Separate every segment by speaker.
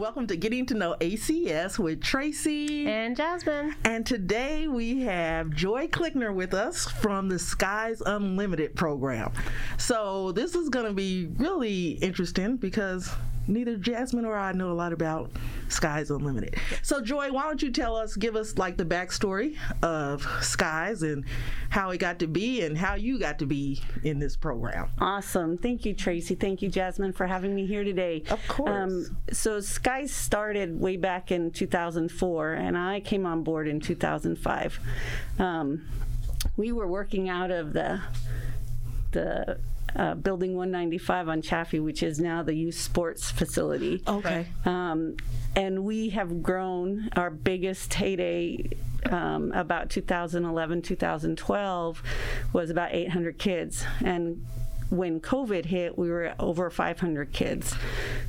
Speaker 1: welcome to Getting to Know ACS with Tracy
Speaker 2: and Jasmine.
Speaker 1: And today we have Joy Klickner with us from the Skies Unlimited program. So this is going to be really interesting because neither Jasmine or I know a lot about Skies Unlimited. So, Joy, why don't you tell us, give us like the backstory of Skies and how it got to be and how you got to be in this program?
Speaker 3: Awesome. Thank you, Tracy. Thank you, Jasmine, for having me here today.
Speaker 1: Of course. Um,
Speaker 3: so, Skies started way back in 2004, and I came on board in 2005. Um, we were working out of the the uh, Building 195 on Chaffee, which is now the youth sports facility.
Speaker 1: Okay. Um,
Speaker 3: and we have grown. Our biggest heyday um, about 2011, 2012 was about 800 kids. And when COVID hit, we were at over 500 kids.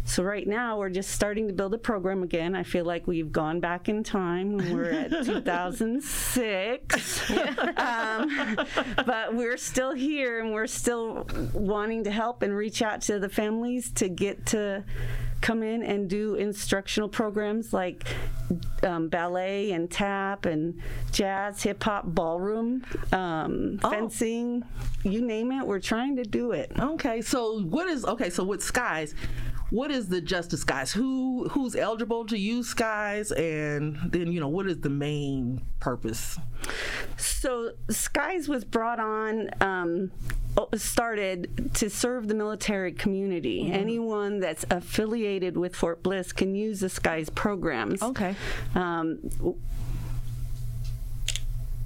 Speaker 3: So right now, we're just starting to build a program again. I feel like we've gone back in time. We're at 2006, um, but we're still here, and we're still wanting to help and reach out to the families to get to come in and do instructional programs like um, ballet and tap and jazz, hip hop, ballroom, um, oh. fencing, you name it. We're trying to do it.
Speaker 1: Okay, so what is okay? So with Skies, what is the Justice guys? Who who's eligible to use Skies, and then you know what is the main purpose?
Speaker 3: So Skies was brought on. Um, started to serve the military community. Mm-hmm. Anyone that's affiliated with Fort Bliss can use the Skies programs.
Speaker 1: Okay. Um,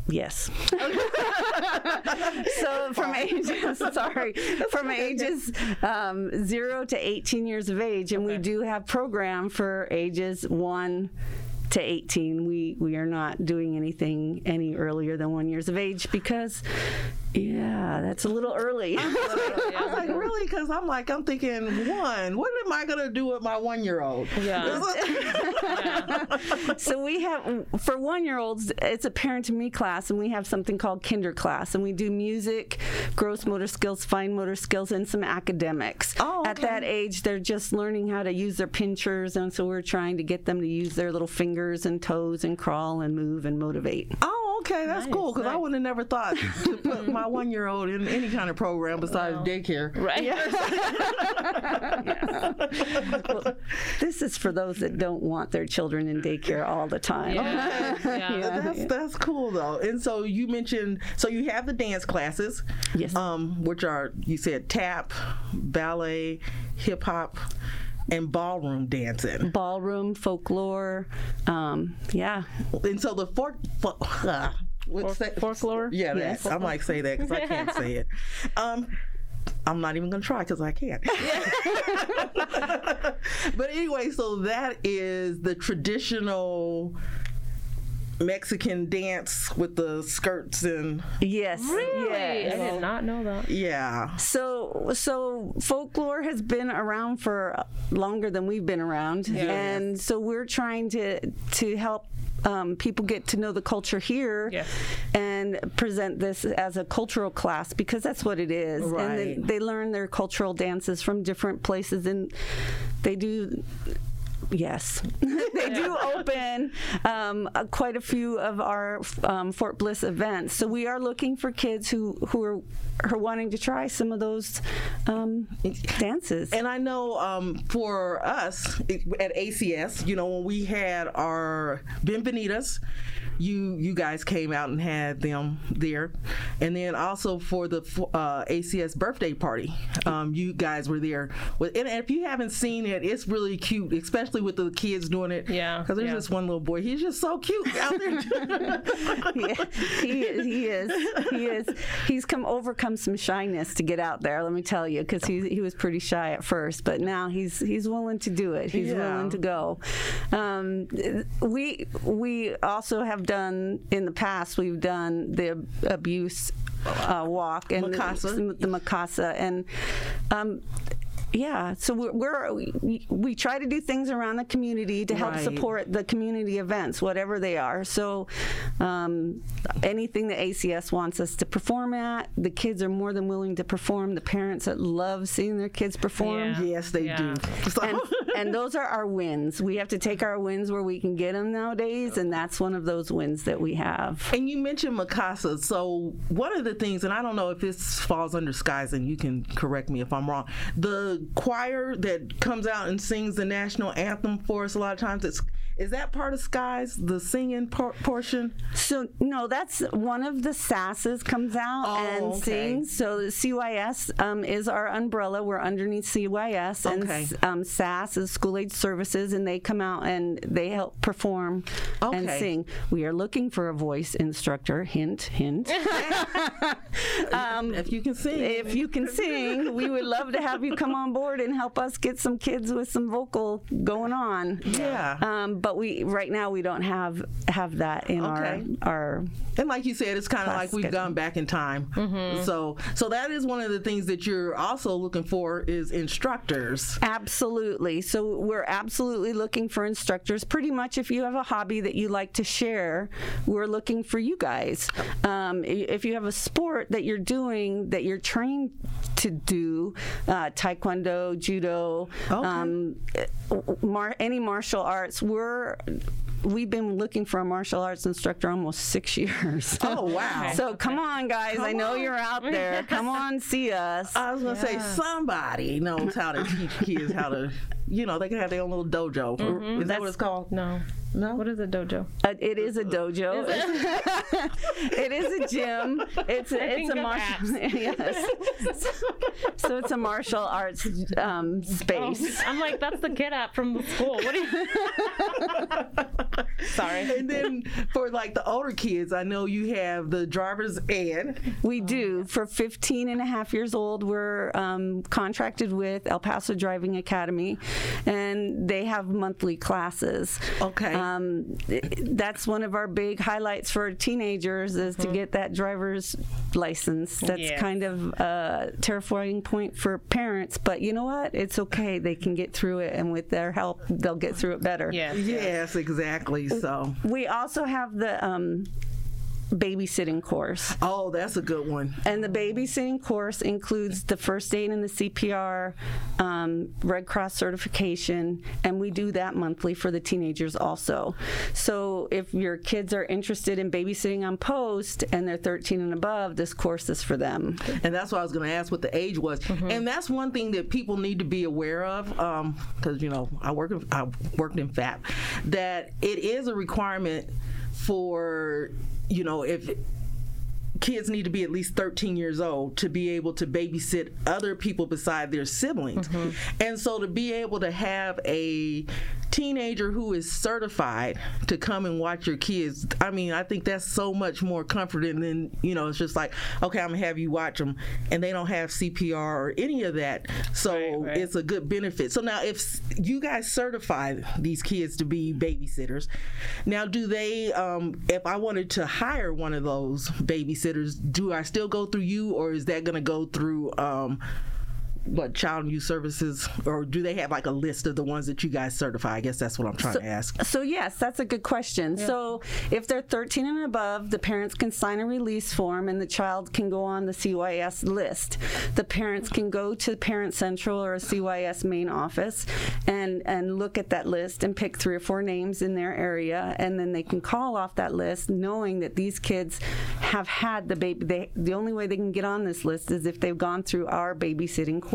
Speaker 3: Yes. so from ages, sorry, from ages um, zero to 18 years of age, and okay. we do have program for ages one to 18. We we are not doing anything any earlier than one years of age because yeah, that's a little early.
Speaker 1: I was like, really? Because I'm like, I'm thinking, one, what am I going to do with my one year old?
Speaker 3: Yeah. yeah. So we have, for one year olds, it's a parent to me class, and we have something called kinder class, and we do music, gross motor skills, fine motor skills, and some academics.
Speaker 1: Oh, okay.
Speaker 3: At that age, they're just learning how to use their pinchers, and so we're trying to get them to use their little fingers and toes and crawl and move and motivate.
Speaker 1: Oh, okay, that's nice, cool because nice. I would have never thought to put my one year old in any kind of program besides well, daycare.
Speaker 3: Right. Yeah. well, this is for those that don't want their children in daycare all the time.
Speaker 1: Yeah. yeah. That's that's cool though. And so you mentioned so you have the dance classes.
Speaker 3: Yes.
Speaker 1: Um, which are you said tap, ballet, hip hop and ballroom dancing.
Speaker 3: Ballroom, folklore, um, yeah.
Speaker 1: And so the folk, uh,
Speaker 2: what's that? folklore.
Speaker 1: Yeah, yes. that. I might say that because I can't say it. Um, I'm not even going to try because I can't. but anyway, so that is the traditional Mexican dance with the skirts and
Speaker 3: yes,
Speaker 2: really, yes. I did not know that.
Speaker 1: Yeah.
Speaker 3: So so folklore has been around for longer than we've been around, yeah. and so we're trying to to help um, people get to know the culture here
Speaker 2: yeah.
Speaker 3: and present this as a cultural class because that's what it is.
Speaker 1: Right.
Speaker 3: And they, they learn their cultural dances from different places and they do Yes, they do open um, uh, quite a few of our um, Fort Bliss events. So we are looking for kids who who are, are wanting to try some of those um, dances.
Speaker 1: And I know um, for us at ACS, you know, when we had our Bienvenidas you you guys came out and had them there, and then also for the uh, ACS birthday party, um, you guys were there. With, and if you haven't seen it, it's really cute, especially with the kids doing it.
Speaker 2: Yeah,
Speaker 1: because there's
Speaker 2: yeah.
Speaker 1: this one little boy. He's just so cute out there.
Speaker 3: yeah, he is. He is. He is. He's come overcome some shyness to get out there. Let me tell you, because he he was pretty shy at first, but now he's he's willing to do it. He's yeah. willing to go. Um, we we also have done in the past. We've done the abuse uh, walk and
Speaker 1: the,
Speaker 3: the Mikasa, and um, yeah, so we're, we're we, we, try to do things around the community to help right. support the community events, whatever they are. So um, anything that ACS wants us to perform at, the kids are more than willing to perform. The parents that love seeing their kids perform,
Speaker 1: yeah. yes, they
Speaker 3: yeah.
Speaker 1: do.
Speaker 3: and, and those are our wins. We have to take our wins where we can get them nowadays, and that's one of those wins that we have.
Speaker 1: And you mentioned Mikasa. So one of the things, and I don't know if this falls under skies, and you can correct me if I'm wrong. The choir that comes out and sings the national anthem for us a lot of times, it's is that part of Skies, the singing por- portion?
Speaker 3: So no, that's one of the SASs comes out
Speaker 1: Oh,
Speaker 3: and
Speaker 1: okay.
Speaker 3: sings. So CYS um, is our umbrella. We're underneath CYS,
Speaker 1: Okay.
Speaker 3: and um, SAS is School Age Services, and they come out and they help perform and sing. We are looking for a voice instructor. Hint, hint.
Speaker 1: if you can sing.
Speaker 3: if you can sing, we would love to have you come on board and help us get some kids with some vocal going on.
Speaker 1: Yeah.
Speaker 3: Um, but we right now we don't have have that in
Speaker 1: Okay.
Speaker 3: our our
Speaker 1: And like you said, it's kind of like we've
Speaker 3: schedule.
Speaker 1: gone back in time. So, so that is one of the things that you're also looking for is instructors.
Speaker 3: Absolutely. So we're absolutely looking for instructors. Pretty much, if you have a hobby that you like to share, we're looking for you guys. Um, if you have a sport that you're doing that you're trained to do, uh, taekwondo, judo,
Speaker 1: Okay.
Speaker 3: um, mar- any martial arts, we're we've been looking for a martial arts instructor almost six years.
Speaker 1: Oh wow!
Speaker 3: So come on, guys! I know
Speaker 1: on.
Speaker 3: you're out there. Come on, see us.
Speaker 1: I was gonna say somebody knows how to teach kids how to, you know, they can have their own little dojo. Is that what it's called?
Speaker 2: No.
Speaker 1: No.
Speaker 2: What is a dojo?
Speaker 3: Uh, it is a dojo. it is a gym. It's a, it's a martial. yes. So, so it's a martial arts um, space.
Speaker 2: I'm like, that's the kid app from the school. What do you? Sorry.
Speaker 1: And then for like the older kids, I know you have the driver's ed.
Speaker 3: We do. For 15 and a half years old, we're um, contracted with El Paso Driving Academy, and they have monthly classes.
Speaker 1: Okay.
Speaker 3: Um, th- that's one of our big highlights for teenagers is to get that driver's license. That's
Speaker 2: Yeah.
Speaker 3: kind of a terrifying point for parents, but you know what? It's okay. They can get through it, and with their help, they'll get through it better.
Speaker 2: Yeah.
Speaker 1: Yes, exactly. So,
Speaker 3: We also have the um, babysitting course.
Speaker 1: oh, that's a good one.
Speaker 3: And the babysitting course includes the first aid and the CPR, um, Red Cross certification, and we do that monthly for the teenagers also. So if your kids are interested in babysitting on post and they're 13 and above, this course is for them.
Speaker 1: And that's what I was going to ask what the age was. And that's one thing that people need to be aware of because, you know, I, work, I worked in FAP, that it is a requirement for, you know, if kids need to be at least 13 years old to be able to babysit other people beside their siblings. Mm-hmm. And so to be able to have a teenager who is certified to come and watch your kids, I mean, I think that's so much more comforting than, you know, it's just like, okay, I'm going to have you watch them and they don't have CPR or any of that. So
Speaker 2: Right, right.
Speaker 1: it's a good benefit. So now if you guys certify these kids to be babysitters, now do they um, if I wanted to hire one of those babysitters, do I still go through you or is that going to go through um, what child and youth services or do they have like a list of the ones that you guys certify? I guess that's what I'm trying to ask.
Speaker 3: So yes, that's a good question. So if they're 13 and above, the parents can sign a release form and the child can go on the CYS list. The parents can go to Parent Central or a CYS main office and and look at that list and pick three or four names in their area and then they can call off that list knowing that these kids have had the baby they, the only way they can get on this list is if they've gone through our babysitting course.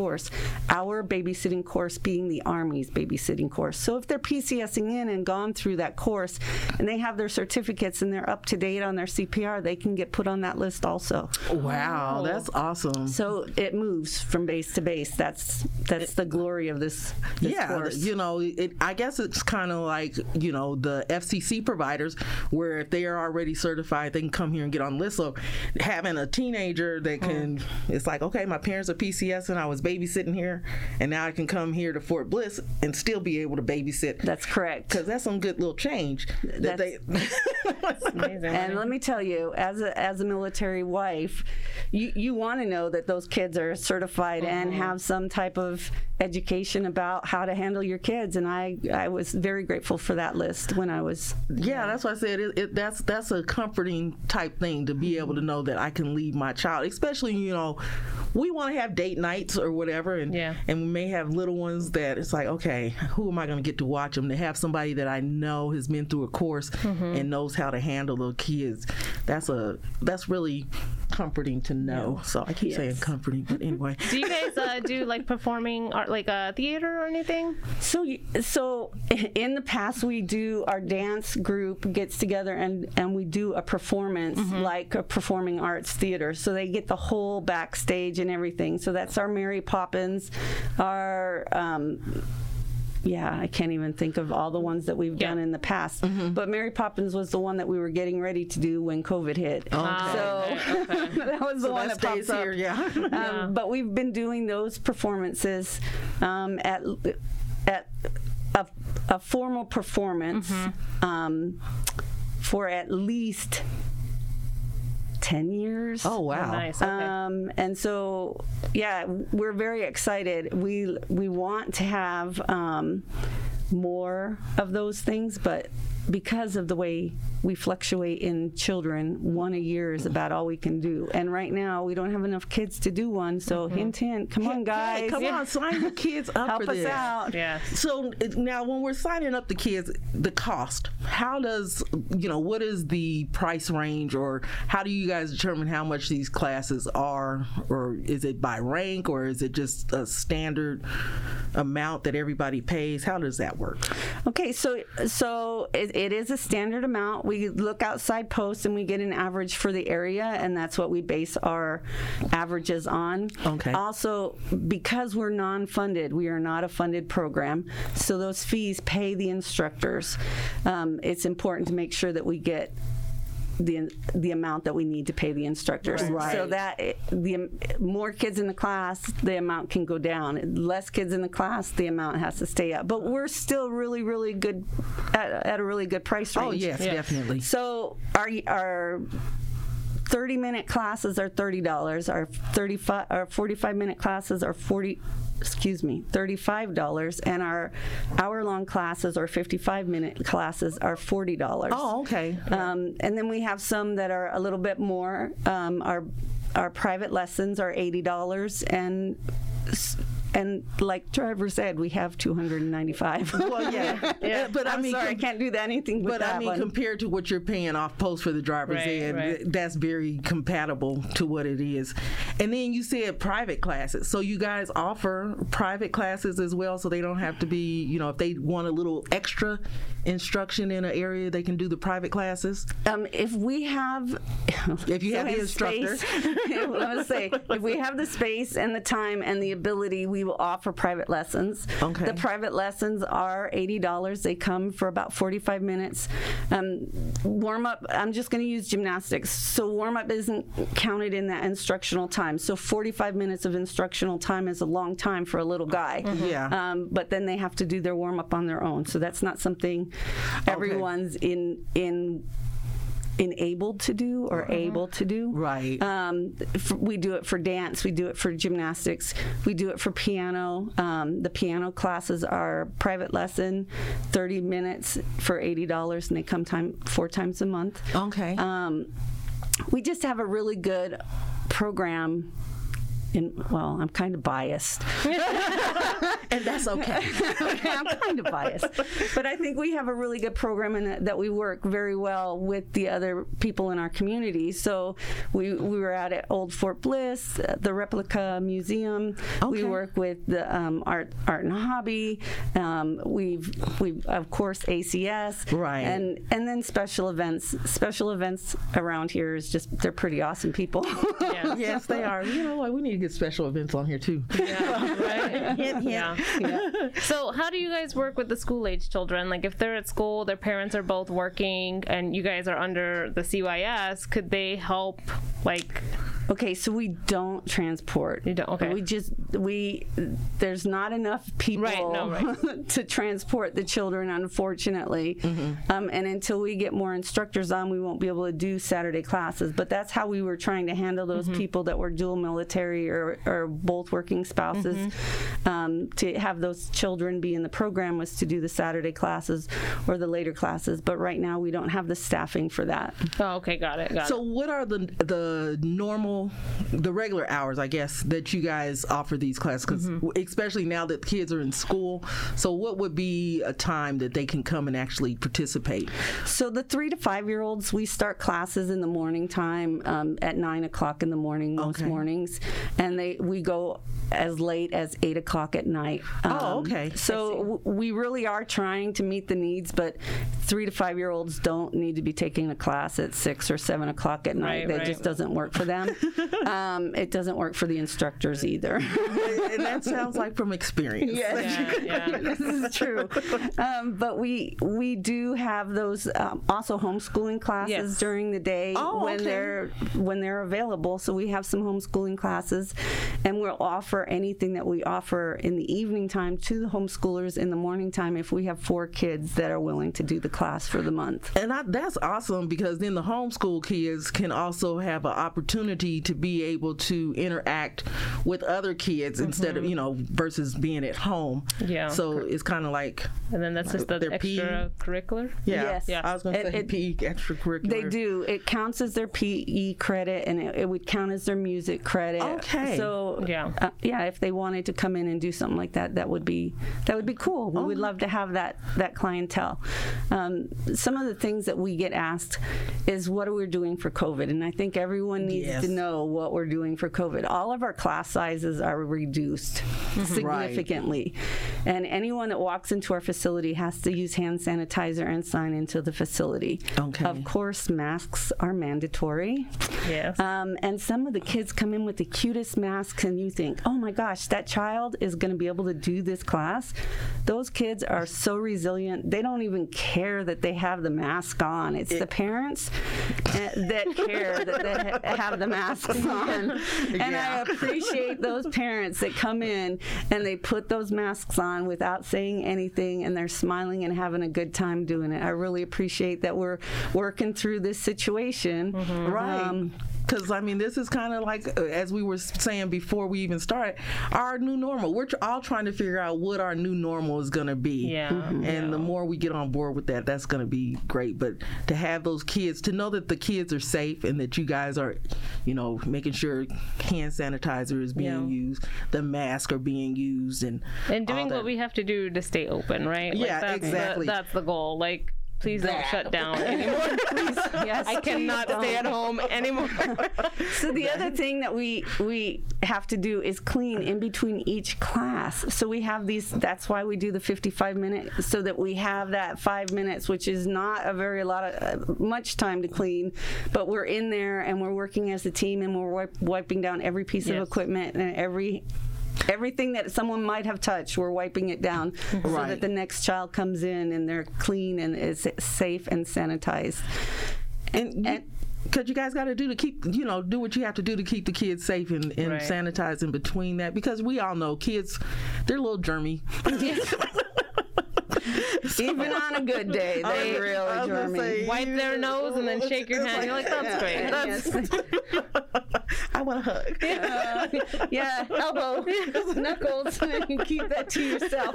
Speaker 3: Our babysitting course being the Army's babysitting course. So if they're PCSing in and gone through that course and they have their certificates and they're up to date on their CPR, they can get put on that list also.
Speaker 1: Wow, that's awesome.
Speaker 3: So it moves from base to base. That's that's the glory of this, this
Speaker 1: yeah,
Speaker 3: course.
Speaker 1: you know, it, I guess it's kind of like you know the FCC providers, where if they are already certified, they can come here and get on the list. So having a teenager that hmm. can, it's like, okay, my parents are PCS and I was babysitting here, and now I can come here to Fort Bliss and still be able to babysit.
Speaker 3: That's correct.
Speaker 1: Because that's some good little change that they.
Speaker 2: Amazing.
Speaker 3: And let me tell you, as a as a military wife, you you want to know that those kids are certified and uh-huh. have some type of education about how to handle your kids. And I I was very grateful for that list when I was.
Speaker 1: Yeah, that's why I said it, it, that's that's a comforting type thing to be able to know that I can leave my child, especially you know we want to have date nights or whatever, and
Speaker 2: Yeah.
Speaker 1: and we may have little ones that it's like, okay, who am I going to get to watch them? To have somebody that I know has been through a course mm-hmm. and knows how to handle the kids, that's a that's really comforting to know. So I keep saying comforting, but anyway.
Speaker 2: Do you guys uh, do like performing art, like uh, theater or anything?
Speaker 3: So, so in the past, we do our dance group gets together and and we do a performance like a performing arts theater. So they get the whole backstage and everything. So that's our Mary Poppins, our. Um, yeah, I can't even think of all the ones that we've
Speaker 2: Yeah.
Speaker 3: done in the past. But Mary Poppins was the one that we were getting ready to do when COVID hit. So that was the
Speaker 1: So
Speaker 3: one
Speaker 1: that
Speaker 3: that pops up.
Speaker 1: here, yeah.
Speaker 3: Um, But we've been doing those performances um, at at a, a formal performance um, for at least ten years.
Speaker 1: oh wow.
Speaker 2: Oh, nice. Okay.
Speaker 3: Um, and so, yeah, we're very excited. We we want to have um, more of those things, but because of the way we fluctuate in children, one a year is about all we can do. And right now, we don't have enough kids to do one. So, mm-hmm. hint, hint, come on, guys,
Speaker 1: Hey, come on, sign the kids up
Speaker 3: help
Speaker 1: for
Speaker 3: us
Speaker 1: this.
Speaker 3: out.
Speaker 2: yeah.
Speaker 1: So now, when we're signing up the kids, the cost, how does, you know, what is the price range or how do you guys determine how much these classes are? Or is it by rank or is it just a standard amount that everybody pays? How does that work?
Speaker 3: Okay, so so it, it is a standard amount. We look outside posts and we get an average for the area, and that's what we base our averages on.
Speaker 1: Okay.
Speaker 3: Also, because we're non-funded, we are not a funded program, so those fees pay the instructors. Um, it's important to make sure that we get the the amount that we need to pay the instructors.
Speaker 1: Right.
Speaker 3: So that the more kids in the class, the amount can go down. Less kids in the class, the amount has to stay up. But we're still really, really good at, at a really good price oh, range.
Speaker 1: Oh, yes,
Speaker 2: Yeah.
Speaker 1: definitely.
Speaker 3: So our our 30 minute classes are $30. Our 35 our 45 minute classes are 40 excuse me, $35 and our hour long classes or 55 minute classes are $40.
Speaker 1: Oh, okay.
Speaker 3: Um, and then we have some that are a little bit more. Um, our our private lessons are eighty dollars, and s- and like Trevor said, we have two hundred and ninety five.
Speaker 1: Well, yeah.
Speaker 2: Yeah.
Speaker 1: But I
Speaker 3: I'm
Speaker 1: mean,
Speaker 3: sorry, I can't do that anything with
Speaker 1: But
Speaker 3: that
Speaker 1: I mean,
Speaker 3: one.
Speaker 1: compared to what you're paying off post for the driver's
Speaker 2: Right,
Speaker 1: ed,
Speaker 2: right.
Speaker 1: that's very compatible to what it is. And then you said private classes. So you guys offer private classes as well, so they don't have to be, you know, if they want a little extra instruction in an area, they can do the private classes.
Speaker 3: Um, if we have,
Speaker 1: If you have the instructor.
Speaker 3: space- I'm gonna say, if we have the space and the time and the ability, we will offer private lessons.
Speaker 1: Okay.
Speaker 3: The private lessons are eighty dollars. They come for about forty-five minutes. Um, warm up. I'm just going to use gymnastics. So warm up isn't counted in that instructional time. So forty-five minutes of instructional time is a long time for a little guy.
Speaker 1: Yeah.
Speaker 3: Um, but then they have to do their warm up on their own. So that's not something everyone's in in enabled to do or able to do.
Speaker 1: Right.
Speaker 3: Um, f- we do it for dance. We do it for gymnastics. We do it for piano. Um, the piano classes are private lesson, 30 minutes for $80, and they come time four times a month.
Speaker 1: Okay.
Speaker 3: Um, we just have a really good program. In, well, I'm kind of biased.
Speaker 1: and that's okay.
Speaker 3: I'm kind of biased, but I think we have a really good program and that, that we work very well with the other people in our community. So we we were out at Old Fort Bliss, uh, the replica museum.
Speaker 1: Okay.
Speaker 3: We work with the um, art art and hobby. Um, we've we of course ACS
Speaker 1: Right.
Speaker 3: and and then special events. Special events around here is just they're pretty awesome people.
Speaker 2: Yeah.
Speaker 1: yes, they are. You know what? We need to get special events on here too.
Speaker 2: Yeah, right.
Speaker 1: Hint, hint.
Speaker 2: Yeah. So, how do you guys work with the school age children? Like, if they're at school, their parents are both working, and you guys are under the CYS, could they help? Like,
Speaker 3: Okay, so we don't transport.
Speaker 2: You don't- okay.
Speaker 3: We just we there's not enough people
Speaker 2: Right, no, right.
Speaker 3: to transport the children, unfortunately.
Speaker 2: Mm-hmm.
Speaker 3: Um, and until we get more instructors on, we won't be able to do Saturday classes. But that's how we were trying to handle those
Speaker 2: Mm-hmm.
Speaker 3: people that were dual military or, or both working spouses.
Speaker 2: Mm-hmm.
Speaker 3: Um, to have those children be in the program was to do the Saturday classes or the later classes. But right now we don't have the staffing for that.
Speaker 2: oh, okay, got it, got
Speaker 1: So,
Speaker 2: it.
Speaker 1: what are the the normal normal, the regular hours, I guess, that you guys offer these classes? Because especially now that kids are in school, so what would be a time that they can come and actually participate?
Speaker 3: So the three to five year olds, we start classes in the morning time um, at nine o'clock in the morning most
Speaker 1: Okay.
Speaker 3: mornings, and they we go as late as eight o'clock at night. Um,
Speaker 1: Oh, okay.
Speaker 3: So w- we really are trying to meet the needs, but three to five year olds don't need to be taking a class at six or seven o'clock at night.
Speaker 2: Right,
Speaker 3: that
Speaker 2: right.
Speaker 3: just doesn't work for them. um, it doesn't work for the instructors either.
Speaker 1: and that sounds like from experience.
Speaker 2: Yeah, yeah.
Speaker 3: this is true. Um, but we we do have those um, also homeschooling classes
Speaker 2: Yes.
Speaker 3: during the day
Speaker 1: Oh,
Speaker 3: when
Speaker 1: okay.
Speaker 3: they're when they're available. So we have some homeschooling classes, and we'll offer anything that we offer in the evening time to the homeschoolers in the morning time if we have four kids that are willing to do the class for the month.
Speaker 1: And I, that's awesome because then the homeschool kids can also have an opportunity to be able to interact with other kids instead of, you know, versus being at home.
Speaker 2: Yeah.
Speaker 1: So it's kind of like,
Speaker 2: And then that's just the
Speaker 1: Their PE.
Speaker 2: extracurricular.
Speaker 1: yeah.
Speaker 3: Yes.
Speaker 2: Yeah.
Speaker 1: I was going to
Speaker 3: It-
Speaker 1: say
Speaker 3: it-
Speaker 1: PE extracurricular.
Speaker 3: They do. It counts as their PE credit, and it, it would count as their music credit.
Speaker 1: Okay.
Speaker 3: So
Speaker 2: Yeah.
Speaker 3: uh, yeah. If they wanted to come in and do something like that, that would be that would be cool. We would
Speaker 1: Oh.
Speaker 3: love to have that that clientele. Um, some of the things that we get asked is what are we doing for COVID, and I think everyone needs
Speaker 1: Yes.
Speaker 3: to know what we're doing for COVID. All of our class sizes are reduced significantly, and anyone that walks into our facility has to use hand sanitizer and sign into the facility.
Speaker 1: Okay.
Speaker 3: Of course, masks are mandatory.
Speaker 2: Yes.
Speaker 3: Um, and some of the kids come in with the cutest masks, and you think, oh my gosh, that child is going to be able to do this class. Those kids are so resilient. They don't even care that they have the mask on. It's the parents uh, that care that they have the masks on. And I appreciate those parents that come in and they put those masks on without saying anything and they're smiling and having a good time doing it. I really appreciate that we're working through this situation.
Speaker 1: Right.
Speaker 3: Um,
Speaker 1: because I mean, this is kind of like uh, as we were saying before we even started, our new normal. We're all trying to figure out what our new normal is going to be.
Speaker 2: Yeah. Mhm.
Speaker 1: And the more we get on board with that, that's going to be great. But to have those kids, to know that the kids are safe and that you guys are, you know, making sure hand sanitizer is being
Speaker 2: Yeah.
Speaker 1: used, the masks are being used, and
Speaker 2: and doing what we have to do to stay open, right?
Speaker 1: Yeah,
Speaker 2: that's
Speaker 1: exactly.
Speaker 2: The, that's the goal. Like, please don't shut down anymore.
Speaker 3: please, yes,
Speaker 2: I cannot stay at home anymore.
Speaker 3: So the other thing that we we have to do is clean in between each class. So we have these. That's why we do the 55 minute, so that we have that five minutes, which is not a very lot of uh, much time to clean, but we're in there and we're working as a team and we're wiping down every piece
Speaker 2: Yes.
Speaker 3: of equipment and every. Everything that someone might have touched, we're wiping it down so that the next child comes in and they're clean and is safe and sanitized.
Speaker 1: and.
Speaker 3: and-
Speaker 1: because you guys got to do to keep, you know, do what you have to do to keep the kids safe and, and
Speaker 2: Right.
Speaker 1: sanitize in between that. Because we all know kids, they're a little germy.
Speaker 3: Even on a good day, they
Speaker 1: was-
Speaker 3: really
Speaker 1: I was gonna
Speaker 3: germy.
Speaker 1: say,
Speaker 2: Wipe their nose and then shake your hand. You're like, that's great. That's
Speaker 1: I want a hug.
Speaker 3: Uh, yeah, elbow, knuckles, and keep that to yourself.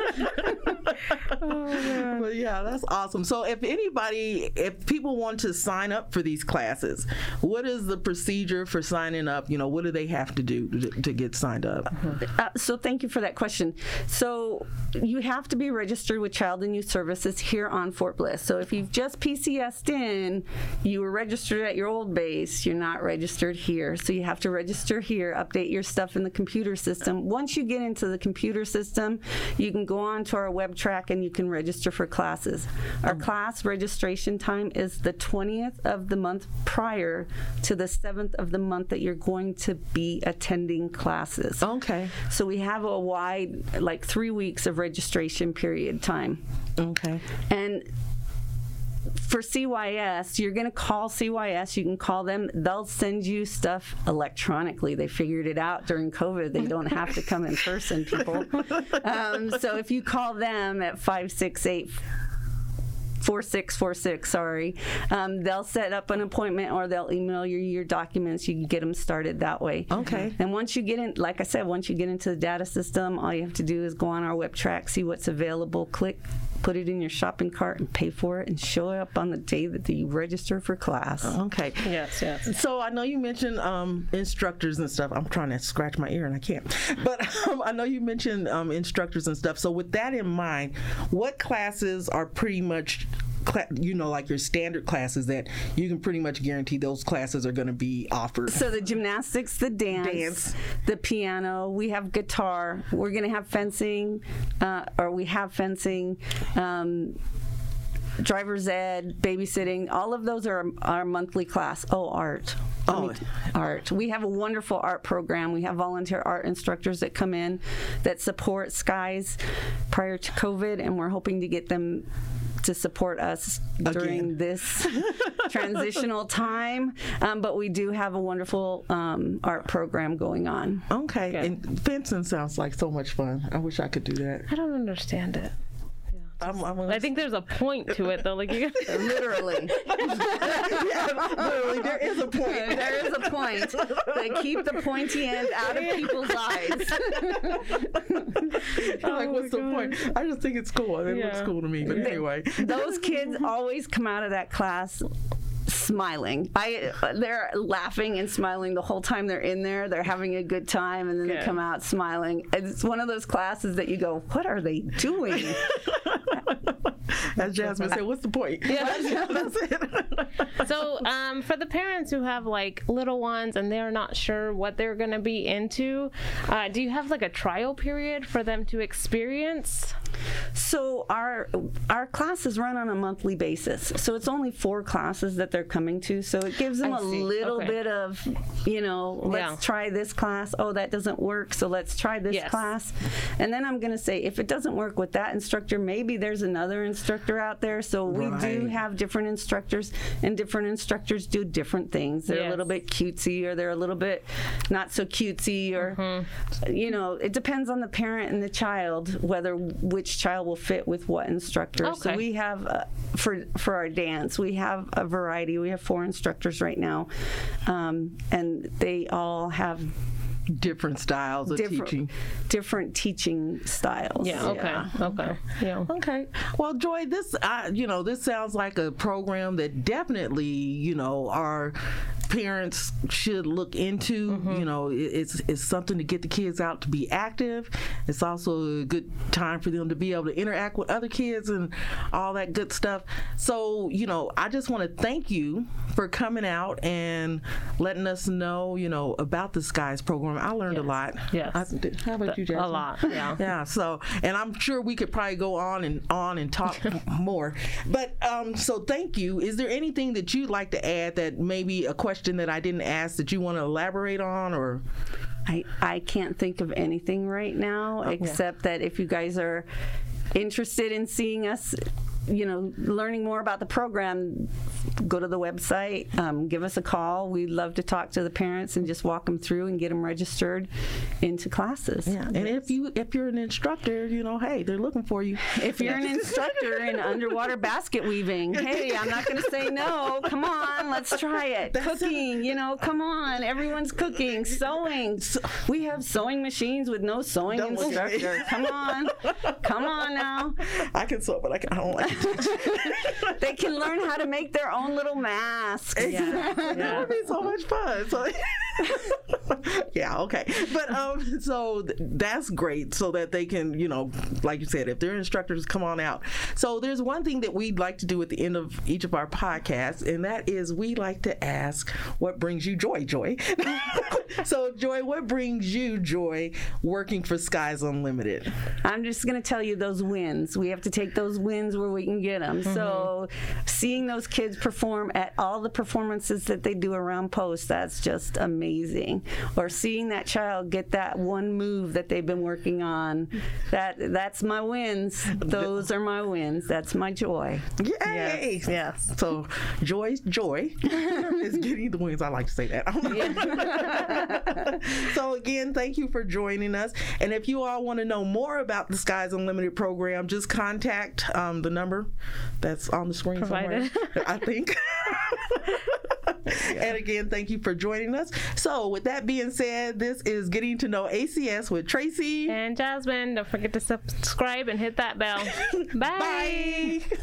Speaker 1: But yeah, that's awesome. So if anybody, if people want to sign up for these classes, what is the procedure for signing up? You know, what do they have to do to, to get signed up?
Speaker 3: Uh, so thank you for that question. So you have to be registered with Child and Youth Services here on Fort Bliss. So if you've just PCSed in, you were registered at your old base, you're not registered here. So you have to register here, update your stuff in the computer system. Once you get into the computer system, you can go on to our WebTrac and you can register for classes. Our class registration time is the 20th of the month prior to the 7th of the month that you're going to be attending classes.
Speaker 1: Okay.
Speaker 3: So we have a wide, like three weeks of registration period time.
Speaker 1: Okay.
Speaker 3: And for CYS, you're going to call CYS. You can call them. They'll send you stuff electronically. They figured it out during COVID. They don't have to come in person, people. Um, so if you call them at 568 4646, sorry, um, they'll set up an appointment or they'll email you your documents. You can get them started that way.
Speaker 1: Okay.
Speaker 3: And once you get in, like I said, once you get into the data system, all you have to do is go on our WebTrac, see what's available, click put it in your shopping cart and pay for it and show up on the day that you register for class.
Speaker 1: Okay.
Speaker 2: Yes, yes.
Speaker 1: So I know you mentioned um, instructors and stuff. I'm trying to scratch my ear and I can't. But um, I know you mentioned um, instructors and stuff. So with that in mind, what classes are pretty much cla- you know, like your standard classes that you can pretty much guarantee those classes are going to be offered.
Speaker 3: So the gymnastics, the dance,
Speaker 1: Dance.
Speaker 3: the piano. We have guitar. We're going to have fencing, uh, or we have fencing. Um, driver's ed, babysitting, all of those are our monthly class. Oh, art.
Speaker 1: Oh.
Speaker 3: art. We have a wonderful art program. We have volunteer art instructors that come in that support Skies prior to COVID, and we're hoping to get them to support us during this transitional time. Um, but we do have a wonderful um, art program going on.
Speaker 1: okay.
Speaker 2: Good.
Speaker 1: And fencing sounds like so much fun. I wish I could do that.
Speaker 2: I don't understand it.
Speaker 1: I'm, I'm
Speaker 2: I think there's a point to it though. Like you
Speaker 3: Literally.
Speaker 1: literally there is a point.
Speaker 3: there is a point. They keep the pointy end out of people's eyes.
Speaker 1: like, oh what's the point? I just think it's cool. It looks cool to me. But anyway,
Speaker 3: Those kids always come out of that class smiling. I they're laughing and smiling the whole time they're in there. They're having a good time and then they come out smiling. It's one of those classes that you go, "What are they doing?"
Speaker 1: as Jasmine said, what's the point?
Speaker 2: Yeah.
Speaker 1: That's it.
Speaker 2: so um, for the parents who have like little ones and they're not sure what they're going to be into uh, do you have like a trial period for them to experience
Speaker 3: So our our classes run on a monthly basis. So it's only four classes that they're coming to. So it gives them
Speaker 2: I
Speaker 3: a
Speaker 2: see.
Speaker 3: little
Speaker 2: Okay.
Speaker 3: bit of, you know, let's
Speaker 2: Yeah.
Speaker 3: try this class. Oh, that doesn't work. So let's try this
Speaker 2: Yes.
Speaker 3: class. And then I'm going to say if it doesn't work with that instructor, maybe there's another instructor out there. So we do have different instructors and different instructors do different things. They're a little bit cutesy or they're a little bit not so cutesy or
Speaker 2: Mm-hmm.
Speaker 3: you know, it depends on the parent and the child whether which child will fit with what instructor. So we have uh, for for our dance, we have a variety. We have four instructors right now, um, and they all have
Speaker 1: Different styles of
Speaker 3: different
Speaker 1: teaching.
Speaker 3: different teaching styles.
Speaker 2: yeah okay okay yeah
Speaker 1: Okay. Well, Joy, this uh, you know this sounds like a program that definitely you know our parents should look into.
Speaker 2: Mm-hmm.
Speaker 1: You know, it, it's it's something to get the kids out to be active. It's also a good time for them to be able to interact with other kids and all that good stuff. So you know, I just want to thank you for coming out and letting us know you know about the Skies program. I learned a lot.
Speaker 2: Yes.
Speaker 1: I, how about you, Jasmine?
Speaker 2: a lot yeah
Speaker 1: Yeah, so and I'm sure we could probably go on and on and talk more. But um so thank you. Is there anything that you'd like to add that maybe a question that I didn't ask that you want to elaborate on or?
Speaker 3: I, I can't think of anything right now except that if you guys are interested in seeing us, you know, learning more about the program, go to the website, um, give us a call. We'd love to talk to the parents and just walk them through and get them registered into classes.
Speaker 1: yeah, and if you if you're an instructor, you know, hey, they're looking for you.
Speaker 3: If you're an instructor in underwater basket weaving, hey, I'm not going to say no. Come on, let's try it. Cooking, you know, come on. Everyone's cooking, sewing. We have sewing machines with no sewing
Speaker 1: Don't look at me.
Speaker 3: instructor. Come on, come on now.
Speaker 1: I can sew, but I, can, I don't like.
Speaker 3: They can learn how to make their own little masks.
Speaker 1: that would be so much fun. So yeah, okay. But um so th- that's great so that they can, you know, like you said, if they're instructors, come on out. So there's one thing that we'd like to do at the end of each of our podcasts, and that is we like to ask what brings you joy, Joy. so Joy, what brings you joy working for Skies Unlimited?
Speaker 3: I'm just going to tell you those wins. We have to take those wins where we can get them. So, seeing those kids perform at all the performances that they do around post, that's just amazing. Or seeing that child get that one move that they've been working on, that that's my wins. Those are my wins. That's my joy.
Speaker 1: Yay!
Speaker 2: yes
Speaker 1: So Joy's joy is getting the wins. I like to say that. so again, thank you for joining us. And if you all want to know more about the Skies Unlimited program, just contact um, the number that's on the screen
Speaker 2: Provided.
Speaker 1: somewhere. I think. And again, thank you for joining us. So, with that being said, this is Getting to Know ACS with Tracy.
Speaker 2: And Jasmine, don't forget to subscribe and hit that bell. Bye.
Speaker 1: Bye.